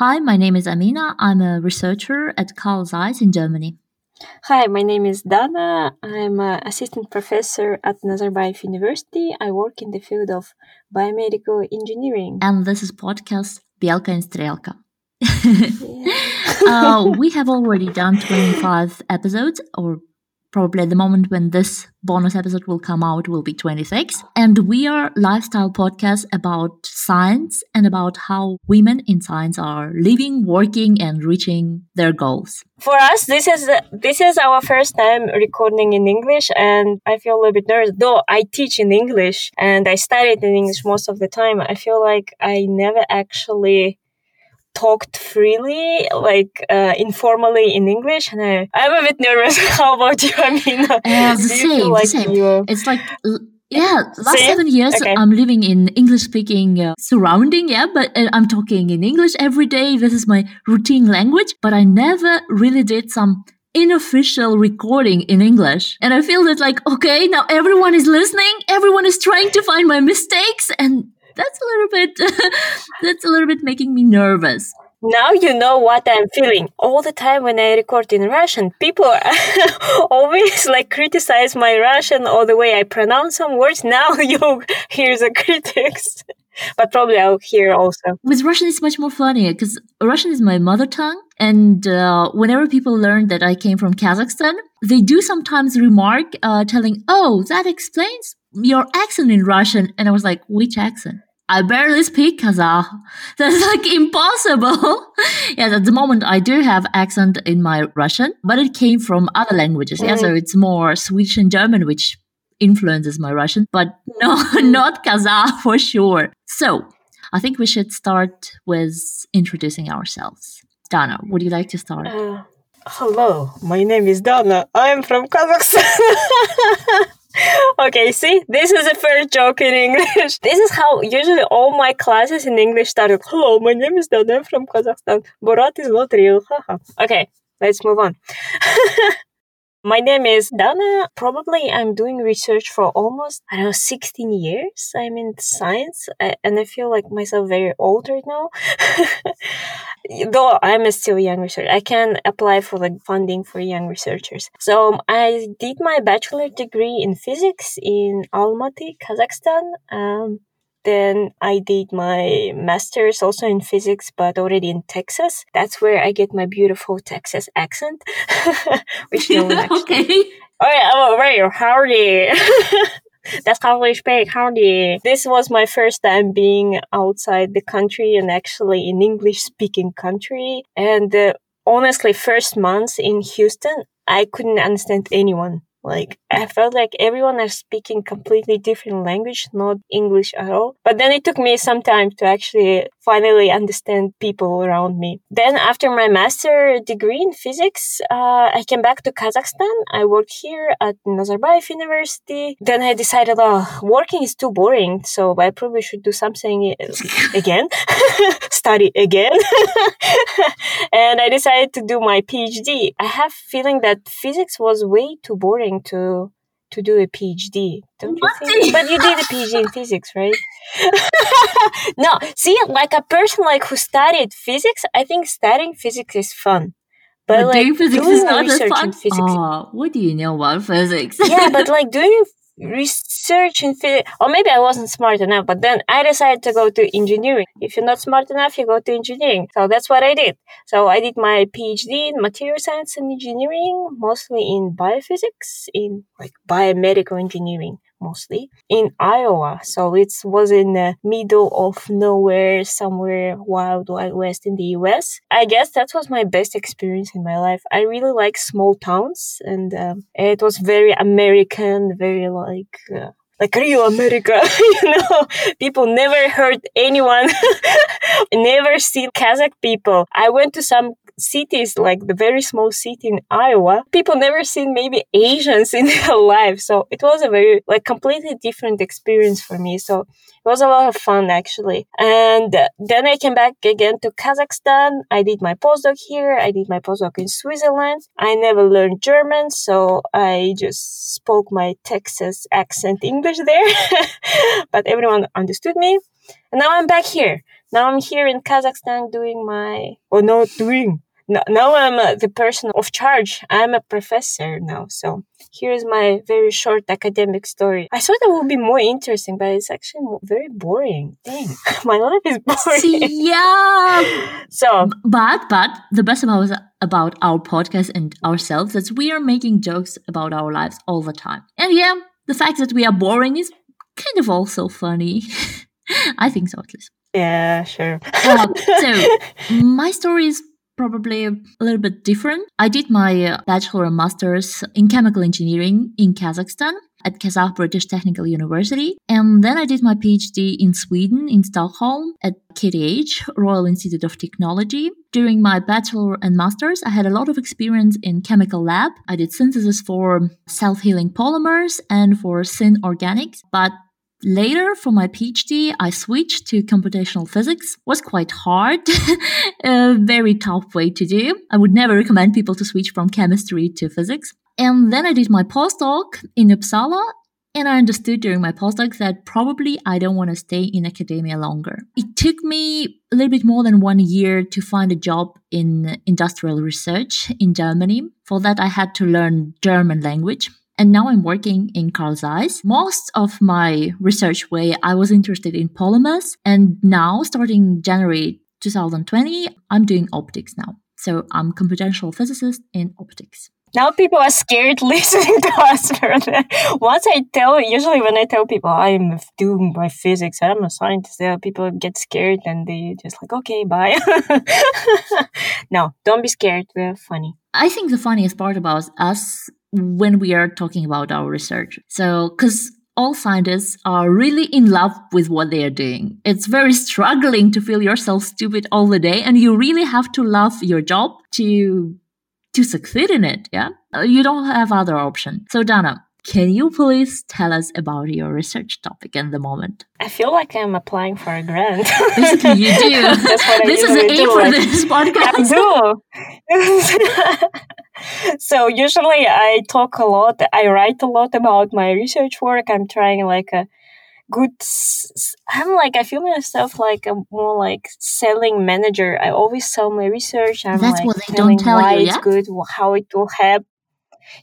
Hi, my name is Amina. I'm a researcher at Carl Zeiss in Germany. Hi, my name is Dana. I'm an assistant professor at Nazarbayev University. I work in the field of biomedical engineering. And this is podcast Belka and Strelka. uh, we have already done 25 episodes or probably at the moment when this bonus episode will come out will be 26 and we are lifestyle podcast about science and about how women in science are living working and reaching their goals. For us this is this is our first time recording in english and i feel a little bit nervous. Though i teach in english and i studied in english most of the time i feel like i never actually talked freely, like uh, informally in English, and I, I'm a bit nervous. How about you? I mean, uh, the same, like the same. You... It's like. Yeah, last Same? seven years okay. I'm living in English speaking uh, surrounding, yeah, but uh, I'm talking in English every day. This is my routine language, but I never really did some unofficial recording in English. And I feel that like, okay, now everyone is listening, everyone is trying to find my mistakes and that's a little bit that's a little bit making me nervous now you know what I'm feeling. All the time when I record in Russian, people always like criticize my Russian or the way I pronounce some words. Now you hear the critics. but probably I'll hear also. With Russian, it's much more funny because Russian is my mother tongue. And uh, whenever people learn that I came from Kazakhstan, they do sometimes remark uh, telling, oh, that explains your accent in Russian. And I was like, which accent? I barely speak Kazakh. That's like impossible. yes, at the moment I do have accent in my Russian, but it came from other languages. Yeah, so mm. it's more Swedish and German, which influences my Russian, but no, not Kazakh for sure. So I think we should start with introducing ourselves. Dana, would you like to start? Uh, hello, my name is Dana. I'm from Kazakhstan. Okay, see, this is the first joke in English. This is how usually all my classes in English started. Hello, my name is Dana from Kazakhstan. Borat is not real. Okay, let's move on. My name is Dana. Probably I'm doing research for almost, I don't know, 16 years. I'm in science and I feel like myself very old right now. Though I'm still a still young researcher, I can apply for the funding for young researchers. So I did my bachelor degree in physics in Almaty, Kazakhstan. Um, then I did my master's also in physics, but already in Texas. That's where I get my beautiful Texas accent, which no one actually. okay. All right, oh, right, howdy. That's how we speak. Howdy. This was my first time being outside the country and actually in English speaking country. And uh, honestly, first months in Houston, I couldn't understand anyone. Like I felt like everyone is speaking completely different language, not English at all. But then it took me some time to actually finally understand people around me. Then after my master degree in physics, uh, I came back to Kazakhstan. I worked here at Nazarbayev University. Then I decided, oh, working is too boring, so I probably should do something again, study again. and I decided to do my PhD. I have feeling that physics was way too boring to to do a PhD, don't you think? but you did a PhD in physics, right? no, see, like a person like who studied physics, I think studying physics is fun. But, but like doing physics doing is not as fun. Physics, oh, what do you know about physics? yeah, but like doing research in physics, or maybe I wasn't smart enough, but then I decided to go to engineering. If you're not smart enough, you go to engineering. So that's what I did. So I did my PhD in material science and engineering, mostly in biophysics, in like biomedical engineering mostly in Iowa. So it was in the middle of nowhere, somewhere wild, wild west in the US. I guess that was my best experience in my life. I really like small towns and um, it was very American, very like, uh, like real America, you know, people never heard anyone, never see Kazakh people. I went to some cities like the very small city in Iowa, people never seen maybe Asians in their life. So it was a very like completely different experience for me. So it was a lot of fun actually. And then I came back again to Kazakhstan. I did my postdoc here. I did my postdoc in Switzerland. I never learned German, so I just spoke my Texas accent English there, but everyone understood me. And now I'm back here. now I'm here in Kazakhstan doing my, or not doing, now I'm uh, the person of charge. I'm a professor now. So here's my very short academic story. I thought it would be more interesting, but it's actually very boring. Dang, my life is boring. yeah. so, but but the best about about our podcast and ourselves is we are making jokes about our lives all the time. And yeah, the fact that we are boring is kind of also funny. I think so at least. Yeah, sure. uh, so my story is probably a little bit different. I did my uh, bachelor and master's in chemical engineering in Kazakhstan at Kazakh British Technical University. And then I did my PhD in Sweden, in Stockholm, at KTH, Royal Institute of Technology. During my bachelor and master's, I had a lot of experience in chemical lab. I did synthesis for self-healing polymers and for syn organics, but Later, for my PhD, I switched to computational physics. Was quite hard, a very tough way to do. I would never recommend people to switch from chemistry to physics. And then I did my postdoc in Uppsala, and I understood during my postdoc that probably I don't want to stay in academia longer. It took me a little bit more than one year to find a job in industrial research in Germany. For that, I had to learn German language. And now I'm working in Carl Zeiss. Most of my research way, I was interested in polymers. And now, starting January 2020, I'm doing optics now. So I'm computational physicist in optics. Now people are scared listening to us. Once I tell, usually when I tell people I'm doing my physics, I'm a scientist, people get scared and they just like, okay, bye. no, don't be scared. We're funny. I think the funniest part about us when we are talking about our research. So, because all scientists are really in love with what they are doing. It's very struggling to feel yourself stupid all the day, and you really have to love your job to to succeed in it. Yeah, you don't have other option. So, Dana, can you please tell us about your research topic at the moment? I feel like I'm applying for a grant. Basically, you do. this is the aim for this podcast. I do. so usually I talk a lot. I write a lot about my research work. I'm trying like a good. I'm like I feel myself like a more like selling manager. I always sell my research. I'm That's like what they don't tell why you. It's good, how it will help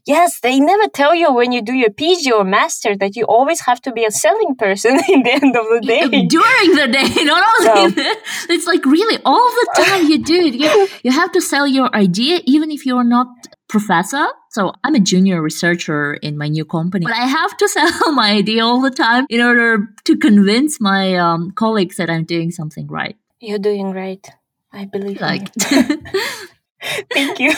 Yes, they never tell you when you do your PhD or master that you always have to be a selling person in the end of the day. During the day, not only so. it's like really all the time you do it. You, you have to sell your idea even if you're not professor. So I'm a junior researcher in my new company, but I have to sell my idea all the time in order to convince my um, colleagues that I'm doing something right. You're doing right. I believe like Thank you.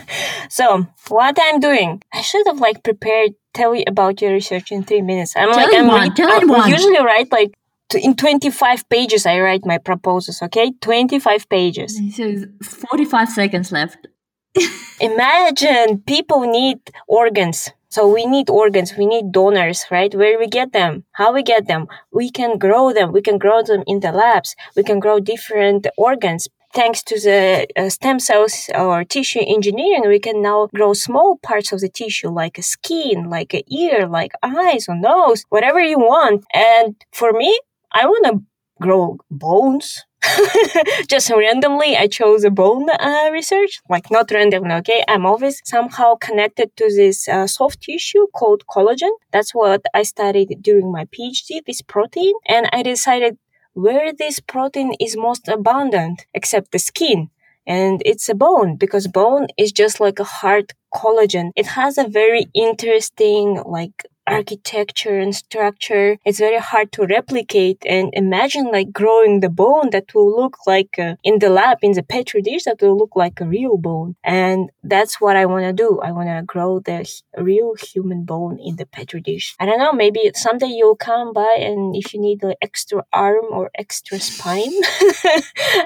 so, what I'm doing, I should have like prepared, tell you about your research in three minutes. I'm tell like, I'm one, I, usually write like in 25 pages. I write my proposals. Okay, 25 pages. So 45 seconds left. Imagine people need organs. So we need organs, we need donors, right? Where we get them? How we get them? We can grow them. We can grow them in the labs. We can grow different organs thanks to the uh, stem cells or tissue engineering, we can now grow small parts of the tissue, like a skin, like an ear, like eyes or nose, whatever you want. And for me, I want to grow bones. Just randomly, I chose a bone uh, research, like not randomly, okay? I'm always somehow connected to this uh, soft tissue called collagen. That's what I studied during my PhD, this protein. And I decided where this protein is most abundant, except the skin. And it's a bone because bone is just like a hard collagen. It has a very interesting, like, architecture and structure. It's very hard to replicate and imagine like growing the bone that will look like uh, in the lab, in the petri dish that will look like a real bone. And that's what I want to do. I want to grow the real human bone in the petri dish. I don't know, maybe someday you'll come by and if you need an extra arm or extra spine,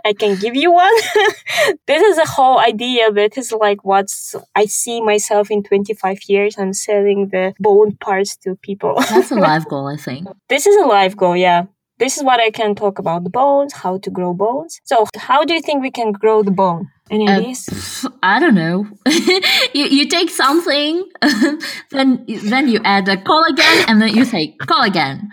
I can give you one. this is a whole idea. That is like what's I see myself in 25 years. I'm selling the bone parts to people. That's a life goal, I think. This is a life goal, yeah. This is what I can talk about the bones, how to grow bones. So, how do you think we can grow the bone? Any uh, ideas? I don't know. you, you take something, then then you add a collagen, and then you say collagen,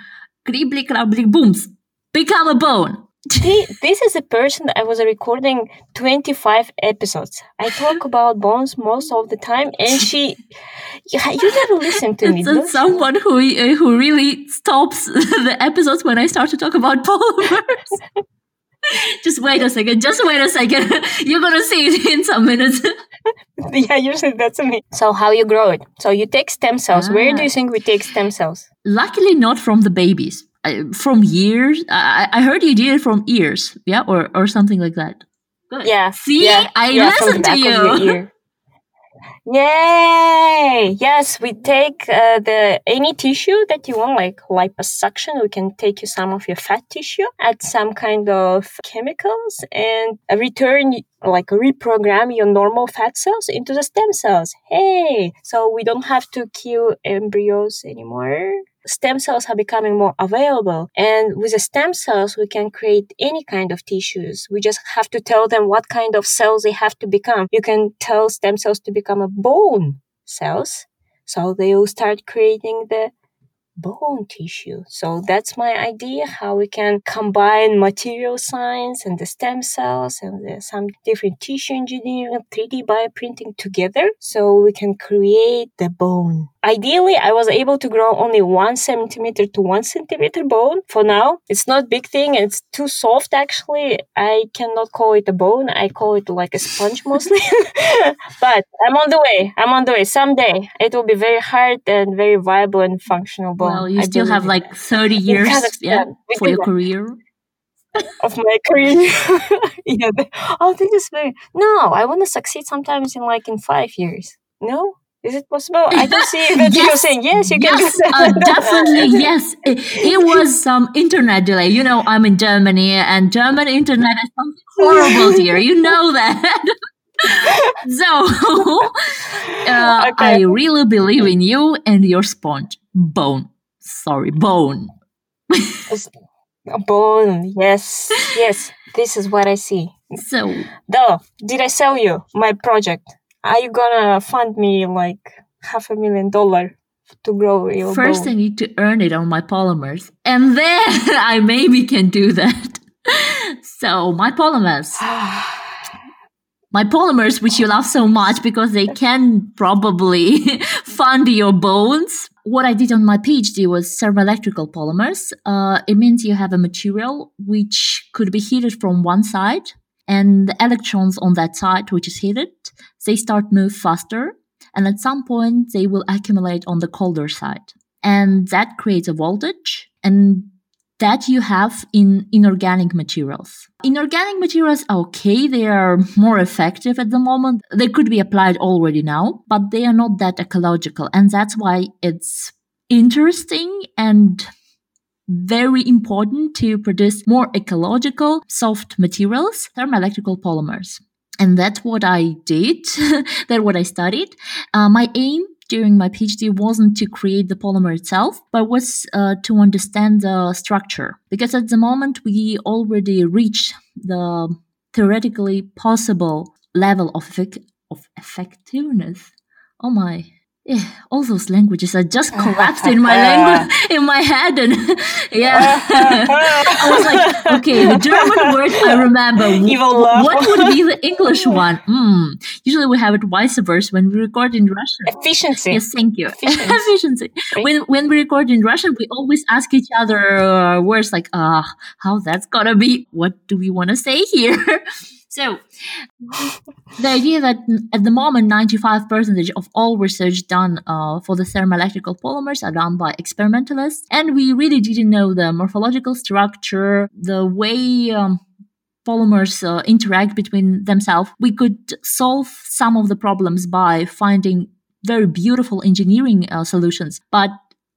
kribli krabli booms, become a bone. This is a person I was recording 25 episodes. I talk about bones most of the time, and she, you never listen to me. That's someone who uh, who really stops the episodes when I start to talk about polymers. just wait a second. Just wait a second. You're gonna see it in some minutes. yeah, usually that's me. So how you grow it? So you take stem cells. Ah. Where do you think we take stem cells? Luckily, not from the babies from years. I, I heard you did it from ears, yeah, or or something like that. Good. Yeah. See, yeah. I yeah, listened to you. Yay! Yes, we take uh, the any tissue that you want, like liposuction. We can take you some of your fat tissue, add some kind of chemicals, and return like reprogram your normal fat cells into the stem cells. Hey! So we don't have to kill embryos anymore stem cells are becoming more available. And with the stem cells, we can create any kind of tissues. We just have to tell them what kind of cells they have to become. You can tell stem cells to become a bone cells. So they will start creating the bone tissue. So that's my idea how we can combine material science and the stem cells and the, some different tissue engineering, 3D bioprinting together so we can create the bone. Ideally, I was able to grow only one centimeter to one centimeter bone for now. It's not big thing. It's too soft actually. I cannot call it a bone. I call it like a sponge mostly. but I'm on the way. I'm on the way. Someday it will be very hard and very viable and functional bone. Well, you I still have like 30 years yeah, for your career. of my career. yeah. Oh, this is very. No, I want to succeed sometimes in like in five years. No, is it possible? I can see that yes. you're saying yes, you can yes, uh, definitely, yes. It, it, was some internet delay. You know, I'm in Germany, and German internet is horrible here. You know that. so, uh, okay. I really believe in you and your sponge bone. Sorry, bone. bone. Yes, yes. This is what I see. So, though, did I sell you my project? are you gonna fund me like half a million dollar to grow your First, bone? I need to earn it on my polymers, and then I maybe can do that. so my polymers. my polymers, which you love so much because they can probably fund your bones. What I did on my PhD was thermoelectrical polymers. Uh, it means you have a material which could be heated from one side and the electrons on that side, which is heated, they start move faster. And at some point, they will accumulate on the colder side. And that creates a voltage. And that you have in inorganic materials. Inorganic materials, are okay, they are more effective at the moment. They could be applied already now, but they are not that ecological. And that's why it's interesting and very important to produce more ecological soft materials, thermoelectrical polymers. And that's what I did. that's what I studied. Uh, my aim during my PhD wasn't to create the polymer itself, but was uh, to understand the structure. Because at the moment, we already reached the theoretically possible level of, of effectiveness. Oh my, all those languages are just collapsed in my language in my head and yeah. I was like okay the german word i remember. What would be the english one? Mm. usually we have it vice versa when we record in russian. Efficiency. Yes thank you. Efficiency, efficiency. when when we record in russian we always ask each other uh, words like ah uh, how that's gonna be? What do we want to say here so, the idea that at the moment, 95% of all research done uh, for the thermoelectrical polymers are done by experimentalists, and we really didn't know the morphological structure, the way um, polymers uh, interact between themselves. We could solve some of the problems by finding very beautiful engineering uh, solutions, but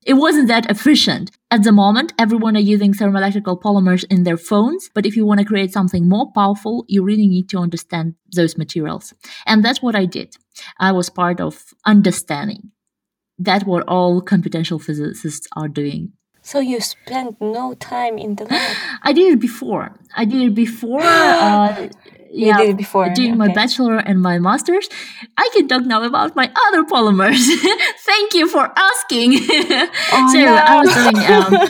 it wasn't that efficient. At the moment, everyone are using thermoelectrical polymers in their phones, but if you want to create something more powerful, you really need to understand those materials. And that's what I did. I was part of understanding. That's what all computational physicists are doing. So you spent no time in the lab. I did it before. I did it before. Uh, You did it before. Doing my bachelor and my master's. I can talk now about my other polymers. Thank you for asking. Oh, so no. I was doing um,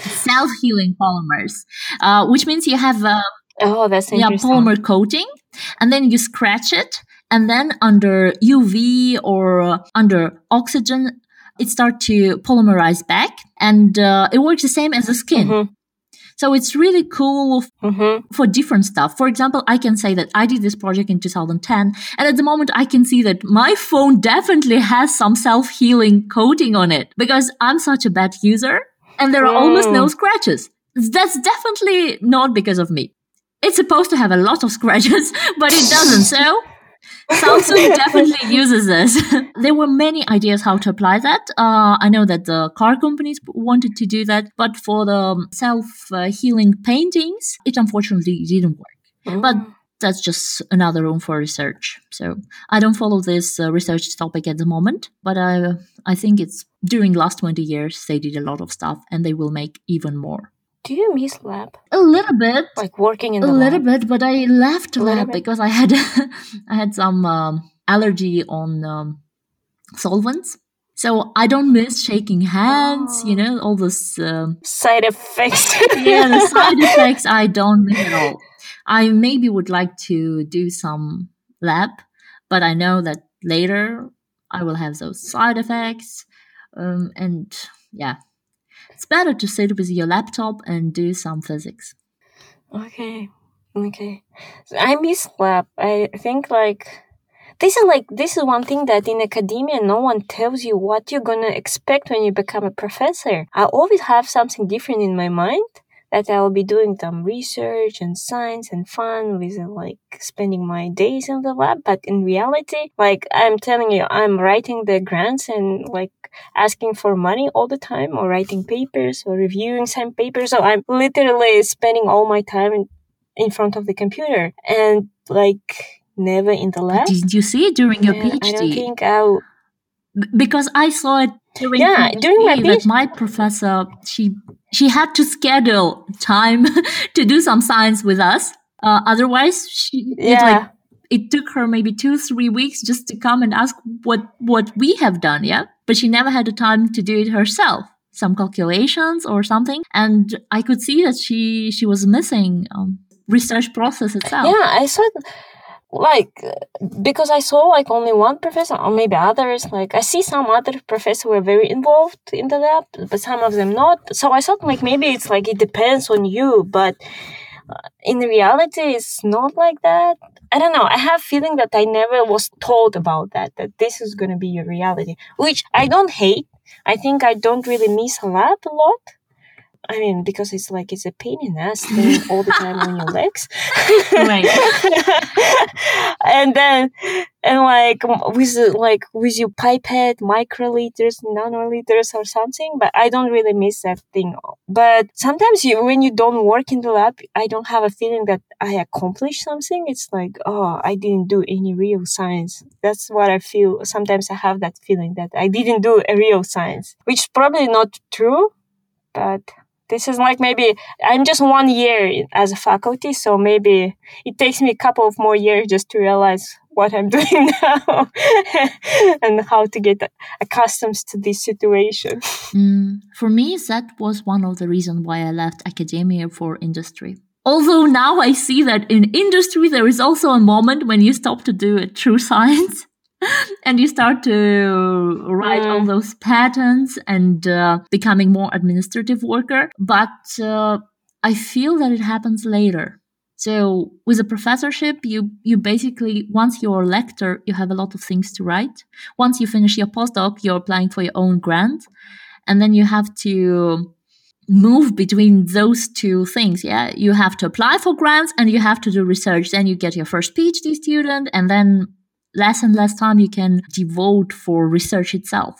self healing polymers, uh, which means you have uh, Oh, that's yeah polymer coating, and then you scratch it, and then under UV or under oxygen, it starts to polymerize back, and uh, it works the same as the skin. Mhm. So it's really cool Mhm. for different stuff. For example, I can say that I did this project in 2010, and at the moment I can see that my phone definitely has some self healing coating on it because I'm such a bad user and there are almost no Mm. scratches. That's definitely not because of me. It's supposed to have a lot of scratches, but it doesn't. So Samsung definitely uses this. there were many ideas how to apply that. Uh, I know that the car companies wanted to do that, but for the self uh, healing paintings, it unfortunately didn't work. But Mm. that's just another room for research. So I don't follow this uh, research topic at the moment, but I I think it's during last 20 years they did a lot of stuff and they will make even more. Do you miss lab? A little bit, Like working in a little lab? bit, but I left lab bit? because I had I had some um, allergy on um, solvents. So I don't miss shaking hands, you Oh. know, all those um, Side effects. yeah, the side effects I don't miss at all. I maybe would like to do some lab, but I know that later I will have those side effects. Um, and yeah, it's better to sit with your laptop and do some physics. Okay. Okay. So I miss lab. I think like this is like this is one thing that in academia no one tells you what you're gonna expect when you become a professor. I always have something different in my mind that I'll be doing some research and science and fun with like spending my days in the lab. But in reality, like I'm telling you, I'm writing the grants and like asking for money all the time or writing papers or reviewing some papers. So I'm literally spending all my time in, in front of the computer and like never in the lab. Did you see it during your And I don't PhD? think I'll. Because I saw it during Yeah, during my PhD that my professor she she had to schedule time to do some science with us. Uh, otherwise, she it Yeah. like it took her maybe two three weeks just to come and ask what what we have done. Yeah, but she never had the time to do it herself. Some calculations or something, and I could see that she she was missing um, research process itself. Yeah, I saw it, like because I saw like only one professor or maybe others. Like I see some other professors were very involved in the lab, but some of them not. So I thought like maybe it's like it depends on you, but uh, in reality, it's not like that. I don't know. I have feeling that I never was told about that. That this is gonna be your reality, which I don't hate. I think I don't really miss a lab a lot. I mean, because it's like it's a pain in the ass staying all the time on your legs. And then, and like with like with your pipette, microliters, nanoliters, or something. But I don't really miss that thing. But sometimes you, when you don't work in the lab, I don't have a feeling that I accomplished something. It's like, oh, I didn't do any real science. That's what I feel. Sometimes I have that feeling that I didn't do a real science, which is probably not true, but this is like maybe I'm just one year as a faculty, so maybe it takes me a couple of more years just to realize what I'm doing now and how to get accustomed to this situation. Mm, for me, that was one of the reasons why I left academia for industry. Although now I see that in industry, there is also a moment when you stop to do a true science and you start to write all Mm. those patents and uh, becoming more administrative worker. But uh, I feel that it happens later. So with a professorship, you you basically once you're a lecturer, you have a lot of things to write. Once you finish your postdoc, you're applying for your own grant, and then you have to move between those two things. Yeah, you have to apply for grants and you have to do research. Then you get your first PhD student, and then less and less time you can devote for research itself.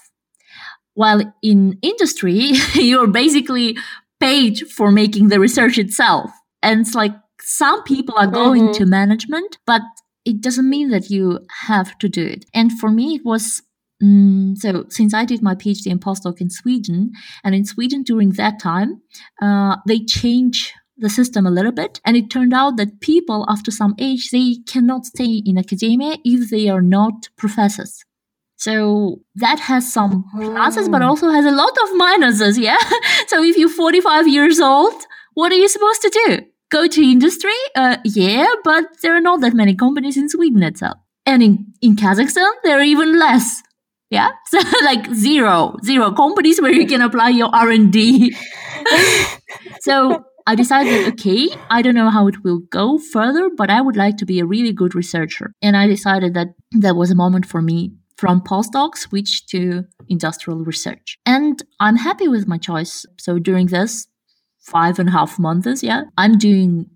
While in industry, you're basically paid for making the research itself, and it's like some people are going Mhm. to management, but it doesn't mean that you have to do it. And for me, it was mm, so since I did my PhD and postdoc in Sweden, and in Sweden during that time, uh, they change the system a little bit. And it turned out that people after some age, they cannot stay in academia if they are not professors. So that has some pluses, but also has a lot of minuses. Yeah. so if you're 45 years old, what are you supposed to do? Go to industry? Uh, yeah, but there are not that many companies in Sweden itself. And in, in Kazakhstan, there are even less. Yeah. So like zero, zero companies where you can apply your R&D. so I decided, okay, I don't know how it will go further, but I would like to be a really good researcher. And I decided that that was a moment for me from postdoc switch to industrial research. And I'm happy with my choice. So during this five and a half months, yeah, I'm doing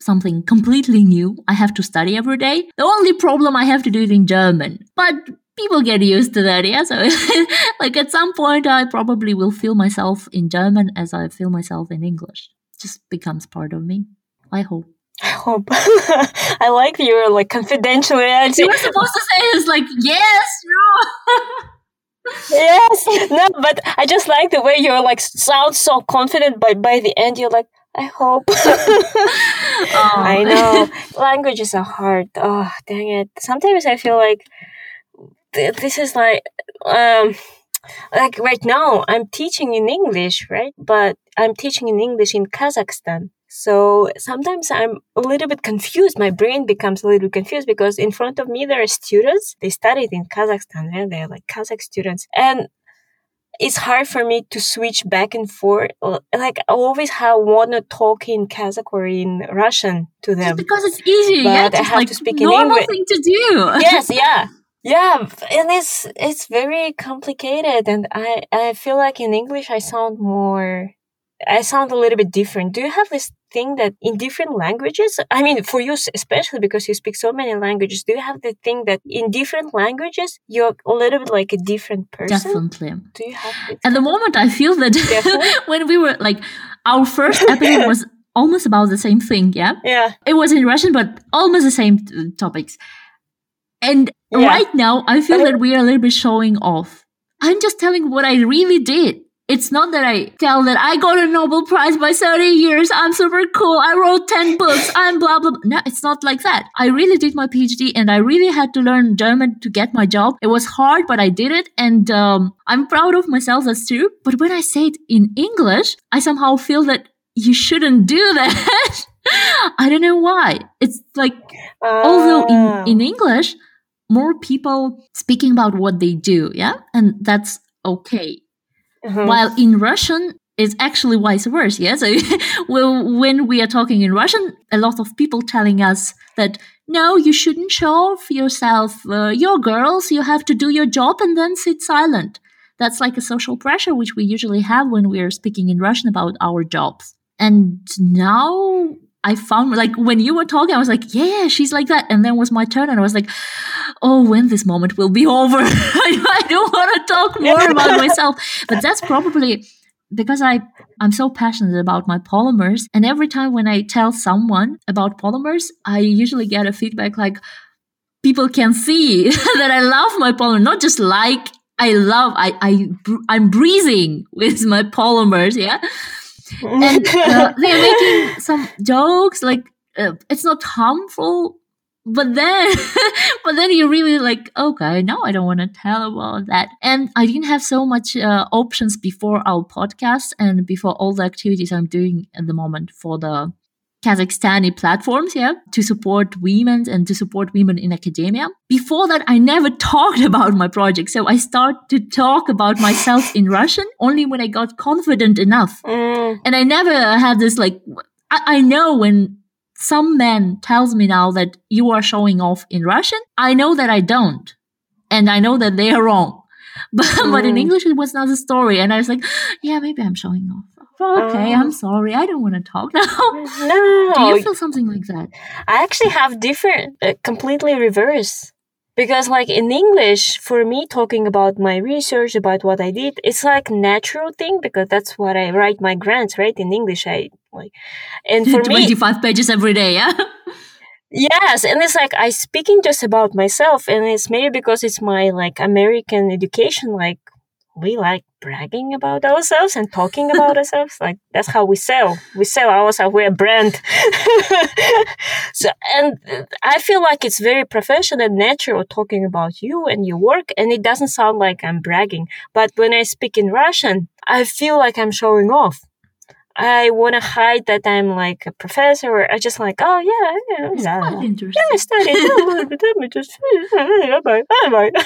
something completely new. I have to study every day. The only problem I have to do it in German, but people get used to that. Yeah. So like at some point, I probably will feel myself in German as I feel myself in English. Just becomes part of me. I hope. I hope. I like your like confidential reality. You were supposed to say it's like yes, no. yes, no, but I just like the way you're like sound so confident, but by the end you're like, I hope. oh. I know languages are hard. Oh, dang it! Sometimes I feel like th- this is like um like right now I'm teaching in English, right? But I'm teaching in English in Kazakhstan. So sometimes I'm a little bit confused. My brain becomes a little bit confused because in front of me there are students. They studied in Kazakhstan eh? and they're like Kazakh students. And it's hard for me to switch back and forth. Like I always have want to talk in Kazakh or in Russian to them. Just because it's easy. But yeah, I have like to speak in English. thing to do. yes, yeah. Yeah, and it's it's very complicated and I I feel like in English I sound more I sound a little bit different. Do you have this thing that in different languages, I mean, for you especially because you speak so many languages, do you have the thing that in different languages you're a little bit like a different person? Definitely. Do you have? At the moment, I feel that when we were like, our first episode was almost about the same thing, yeah? Yeah. It was in Russian, but almost the same t- topics. And yeah. right now, I feel that we are a little bit showing off. I'm just telling what I really did. It's not that I tell that I got a Nobel Prize by 30 years. I'm super cool. I wrote 10 books. I'm blah, blah, blah. No, it's not like that. I really did my PhD and I really had to learn German to get my job. It was hard, but I did it. And um, I'm proud of myself. as true. But when I say it in English, I somehow feel that you shouldn't do that. I don't know why. It's like, uh. although in, ah. in English, more people speaking about what they do. Yeah. And that's okay. Uh-huh. While in Russian, it's actually vice versa. Yeah. So well, when we are talking in Russian, a lot of people telling us that no, you shouldn't show off yourself. Uh, girls. You have to do your job and then sit silent. That's like a social pressure which we usually have when we are speaking in Russian about our jobs. And now I found like when you were talking, I was like, yeah, she's like that. And then was my turn, and I was like, oh, when this moment will be over. I don't want to talk more about myself. But that's probably because I I'm so passionate about my polymers, and every time when I tell someone about polymers, I usually get a feedback like people can see that I love my polymer, not just like I love I I I'm breathing with my polymers, yeah and uh, they're making some jokes like uh, it's not harmful but then but then you really like okay no i don't want to tell about that and i didn't have so much uh, options before our podcast and before all the activities i'm doing at the moment for the Kazakhstani platforms, yeah, to support women and to support women in academia. Before that, I never talked about my project. So I started to talk about myself in Russian only when I got confident enough. Mm. And I never had this like, I, I know when some man tells me now that you are showing off in Russian, I know that I don't. And I know that they are wrong. But, mm. but in mm. English, it was not a story. And I was like, yeah, maybe I'm showing off okay, I'm um, sorry. I don't want to talk now. No. Do you feel something like that? I actually have different, uh, completely reverse. Because like in English, for me talking about my research, about what I did, it's like natural thing because that's what I write my grants, right? In English, I like, and for 25 me. 25 pages every day, yeah? Yes, and it's like I speaking just about myself, and it's maybe because it's my like American education. Like we like bragging about ourselves and talking about ourselves. Like that's how we sell. We sell ourselves. We're a brand. so, and I feel like it's very professional and natural talking about you and your work. And it doesn't sound like I'm bragging. But when I speak in Russian, I feel like I'm showing off. I want to hide that I'm like a professor, or I just like, oh yeah, yeah, It's yeah, quite interesting. yeah, I studied a little bit. Let me just,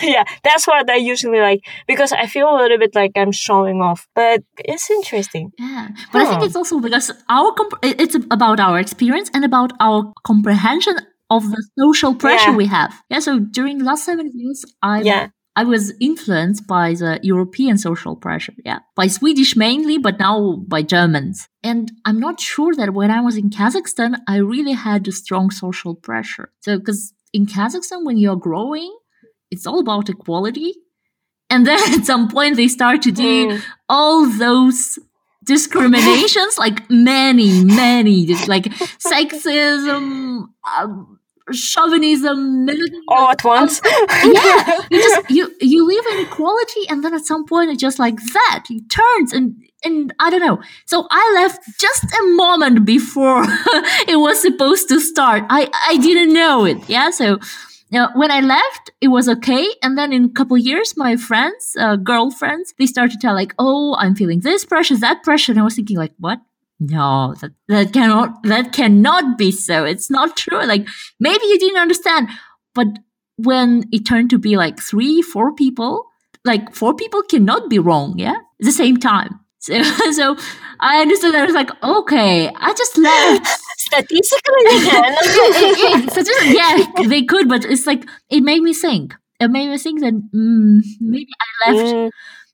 yeah, that's what I usually like because I feel a little bit like I'm showing off, but it's interesting. Yeah, but I think it's also because our comp- it's about our experience and about our comprehension of the social pressure Yeah. we have. Yeah, so during the last seven years, I Yeah, I was influenced by the European social pressure. Yeah, by Swedish mainly, but now by Germans. And I'm not sure that when I was in Kazakhstan, I really had a strong social pressure. So, because in Kazakhstan, when you're growing, it's all about equality. And then at some point, they start to do Mm. all those discriminations, like many, many, like sexism, um, chauvinism, militant- all at once. yeah, you just you you live in equality, and then at some point it just like that it turns and and I don't know. So I left just a moment before it was supposed to start. I I didn't know it. Yeah, so. Now, when I left, it was okay. And then in a couple years, my friends, uh, girlfriends, they started to tell like, "Oh, I'm feeling this pressure, that pressure." And I was thinking like, "What? No, that that cannot that cannot be so. It's not true. Like maybe you didn't understand, but when it turned to be like three, four people, like four people cannot be wrong, yeah, at the same time. So, so I understood that I was like, okay, I just left. Statistically, they. It- it- just- yeah, they could, but it's like it made me think. It made me think that mm, maybe I left Mm.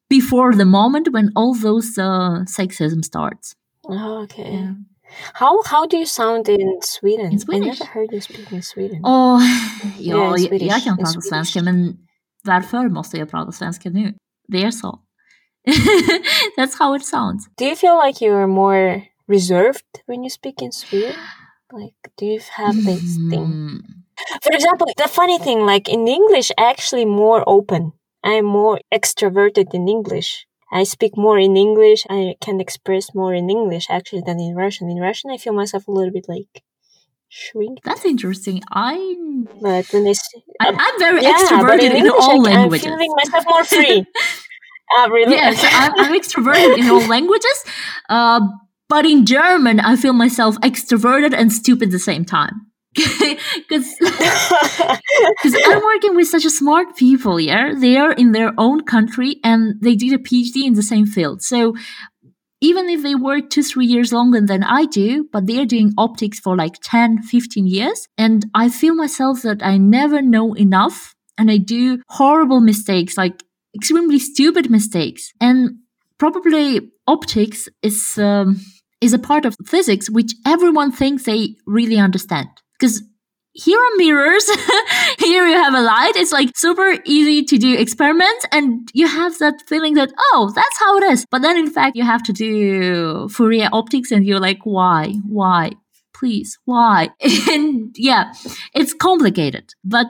before the moment when all those uh, sexism starts. Oh, okay. Yeah. How how do you sound in Sweden? In Swedish? I never heard you speak in Sweden. Åh, Ja, i jag, jag kan prata Swedish. svenska, men varför måste jag prata svenska nu? Det är så. That's how it sounds. Do you feel like you are more reserved when you speak in Sweden? Like, do you have this thing? Mm. For example, the funny thing, like in English, actually more open. I'm more extroverted in English. I speak more in English. I can express more in English actually than in Russian. In Russian, I feel myself a little bit like shrink. That's interesting. I, But when I, s- I I'm very yeah, extroverted in, English, all I, languages. I'm feeling myself more free. uh, really? Yes, I'm, I'm extroverted in all languages. Uh, but in German, I feel myself extroverted and stupid at the same time. Because Because I'm working with such a smart people, yeah? They are in their own country and they did a PhD in the same field. So even if they work two, three years longer than I do, but they're doing optics for like 10, 15 years. And I feel myself that I never know enough and I do horrible mistakes, like extremely stupid mistakes. And probably optics is, um, is a part of physics which everyone thinks they really understand. Because here are mirrors. here you have a light. It's like super easy to do experiments and you have that feeling that, oh, that's how it is. But then in fact, you have to do Fourier optics and you're like, why? Why? Please, why? and yeah, it's complicated. But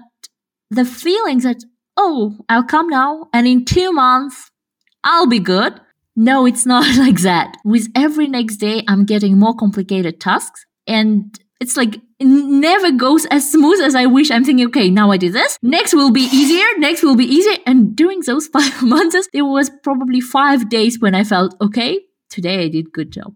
the feeling that, oh, I'll come now and in two months, I'll be good. No, it's not like that. With every next day, I'm getting more complicated tasks and it's like it never goes as smooth as I wish. I'm thinking, okay, now I do this. Next will be easier. Next will be easier. And during those five months, there was probably five days when I felt, okay, today I did good job.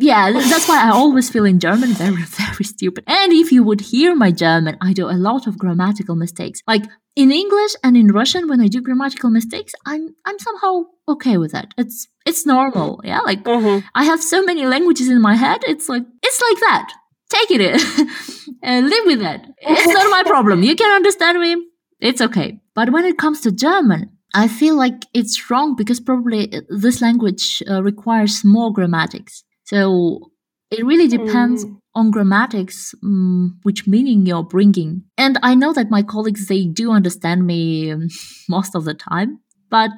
Yeah, that's why I always feel in German very, very stupid. And if you would hear my German, I do a lot of grammatical mistakes. Like in English and in Russian, when I do grammatical mistakes, I'm I'm somehow okay with that. It's it's normal. Yeah, like Mhm. I have so many languages in my head. It's like it's like that. Take it and live with it. It's not my problem. You can understand me. It's okay. But when it comes to German, I feel like it's wrong because probably this language uh, requires more grammatics. So it really depends Mm. on grammatics, um, which meaning you're bringing. And I know that my colleagues they do understand me um, most of the time, but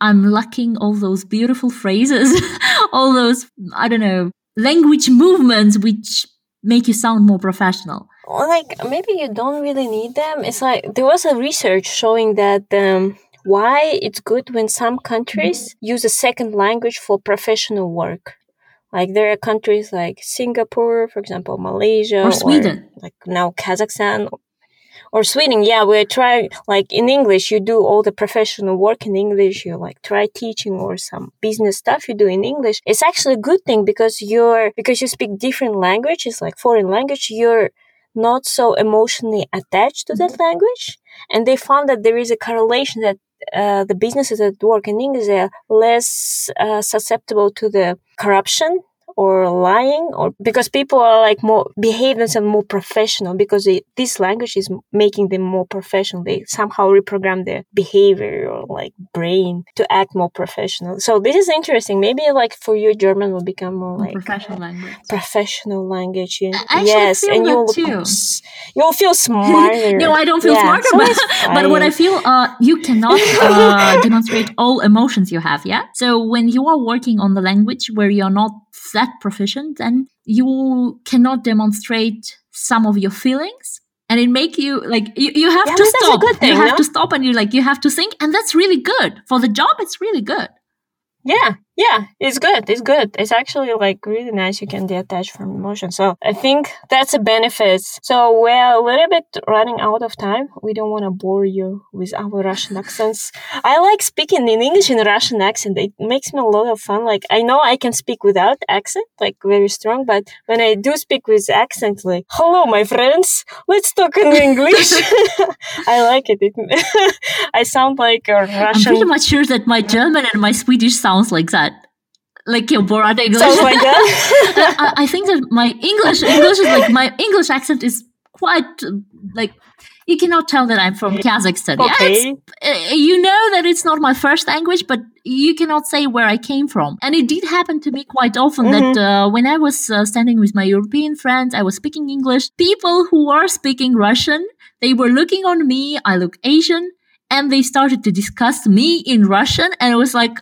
I'm lacking all those beautiful phrases, all those I don't know language movements which make you sound more professional. Or like maybe you don't really need them. It's like there was a research showing that um, why it's good when some countries use a second language for professional work. Like there are countries like Singapore, for example, Malaysia, Or Sweden. like now Kazakhstan or Sweden. Yeah, we try like in English, you do all the professional work in English. You like try teaching or some business stuff you do in English. It's actually a good thing because you're because you speak different languages, like foreign language. You're not so emotionally attached to that language, and they found that there is a correlation that uh, the businesses that work in English are less uh, susceptible to the corruption or lying or because people are like more behave themselves more professional because they, this language is making them more professional they somehow reprogram their behavior or like brain to act more professional so this is interesting maybe like for you german will become more like professional language. professional language you, yes and you'll too. you'll feel smarter no, I don't feel Yeah, smarter, so but, but what I feel, uh, you cannot uh, demonstrate all emotions you have, yeah? So when you are working on the language where you're not that proficient, then you cannot demonstrate some of your feelings. And it make you like you, you have Yeah, to but that's a stop. thing, you have no? to stop and you like you have to think, and that's really good for the job. It's really good. Yeah, yeah, it's good. It's good. It's actually like really nice. You can detach from emotion. So I think that's a benefit. So we're a little bit running out of time. We don't want to bore you with our Russian accents. I like speaking in English in Russian accent. It makes me a lot of fun. Like I know I can speak without accent, like very strong, but when I do speak with accent, like hello, my friends, let's talk in English. I like it. it I sound like a Russian. I'm pretty much sure that my German and my Swedish sounds like that. Like your Borat English. Sounds like that. I, I think that my English English is like my English accent is quite like you cannot tell that I'm from Kazakhstan. Yeah, Okay. uh, you know that it's not my first language, but you cannot say where I came from. And it did happen to me quite often that uh, when I was uh, standing with my European friends, I was speaking English. People who are speaking Russian, they were looking on me. I look Asian, and they started to discuss me in Russian, and it was like.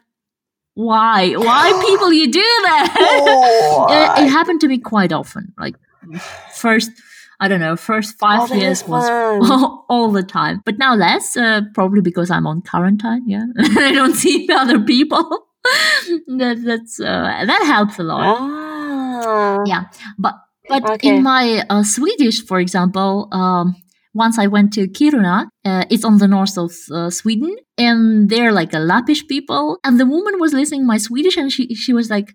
Why? Why people you do that? it, it happened to me quite often. Like first, I don't know, first five Oh, years was fun. all, the time. But now less, uh, probably because I'm on quarantine. Yeah, I don't see other people. that that's uh, that helps a lot. Ah. Yeah, but but Okay. in my uh, Swedish, for example, um, once I went to Kiruna. Uh, it's on the north of uh, Sweden, and they're like a Lappish people. And the woman was listening my Swedish, and she she was like,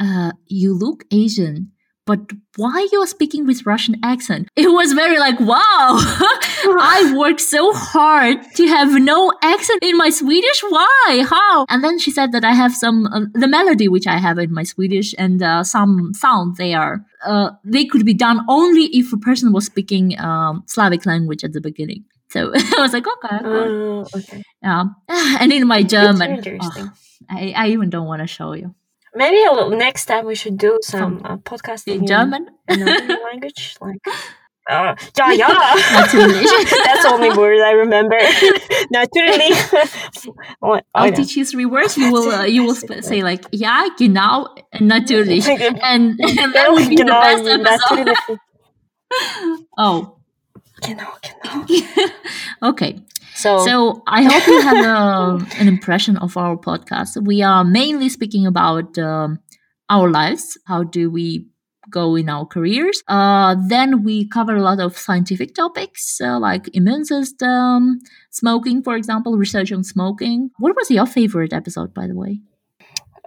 uh, "You look Asian." But why you are speaking with Russian accent? It was very like, wow, I worked so hard to have no accent in my Swedish. Why? How? And then she said that I have some, uh, the melody which I have in my Swedish and uh, some sound they are, uh, they could be done only if a person was speaking um, Slavic language at the beginning. So I was like, okay. okay. Ah, okay. Yeah. And in my German, oh, I, I even don't want to show you. Maybe next time we should do some uh, podcasting In German? In another language, like. Uh, yeah, yeah. Natürlich. That's the only word I remember. Naturally. Oh, I'll teach you three words. You will uh, you will sp- say like ja, genau, natürlich, and, and that would be the Genau, best episode. Oh, Genau, genau. okay. So, So I hope you have a, an impression of our podcast. We are mainly speaking about um, our lives. How do we go in our careers? Uh, then we cover a lot of scientific topics uh, like immune system, smoking, for example, research on smoking. What was your favorite episode, by the way?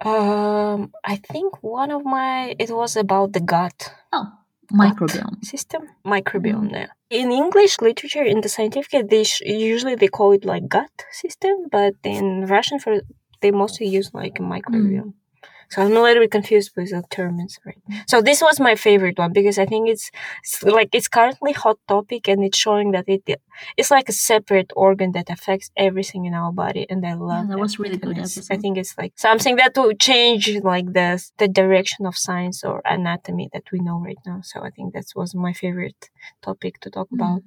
um, I think one of my it was about the gut Oh, microbiome. system, microbiome. Mm. Yeah. In English literature, in the scientific, they sh- usually they call it like gut system, but in Russian, for they mostly use like microbiome. So I'm a little bit confused with the terms, right? So this was my favorite one because I think it's, it's like it's currently hot topic and it's showing that it it's like a separate organ that affects everything in our body, and I love that was really good I think it's like something that will change like the the direction of science or anatomy that we know right now. So I think that was my favorite topic to talk Mm. about.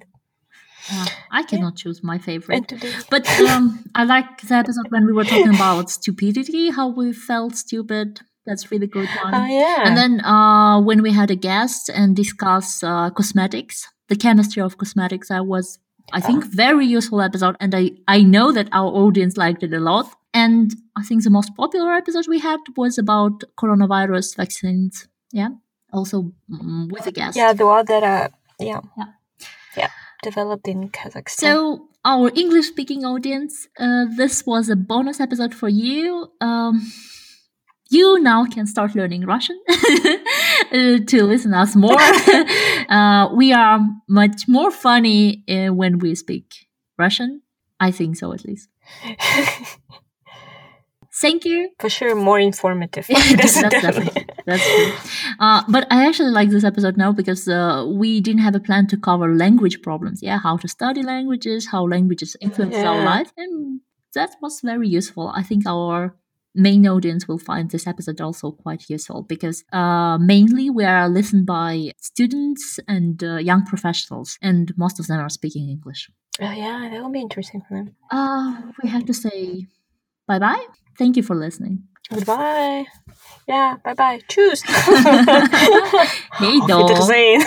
Yeah, I cannot choose my favorite. But um, I like the episode when we were talking about stupidity, how we felt stupid. That's really good one. oh yeah, And then uh, when we had a guest and discuss uh, cosmetics, the chemistry of cosmetics, that was I think very useful episode, and I I know that our audience liked it a lot. And I think the most popular episode we had was about coronavirus vaccines. Yeah, also mm, with a guest. Yeah, the one that uh, yeah, Yeah. Developed in Kazakhstan. So, our English speaking audience, uh, this was a bonus episode for you. Um, you now can start learning Russian uh, to listen us more. uh, we are much more funny uh, when we speak Russian. I think so, at least. Thank you. for sure, more informative. that's Definitely. that's true. Uh, but I actually like this episode now because uh, we didn't have a plan to cover language problems. Yeah, how to study languages, how languages influence our life, and that was very useful. I think our main audience will find this episode also quite useful because uh, mainly we are listened by students and uh, young professionals, and most of them are speaking English. Oh, yeah, that will be interesting for them. Uh, we have to say Bye bye. Thank you for listening. Goodbye. Yeah. bye bye. Tschüss. hey, doch. Wiedersehen.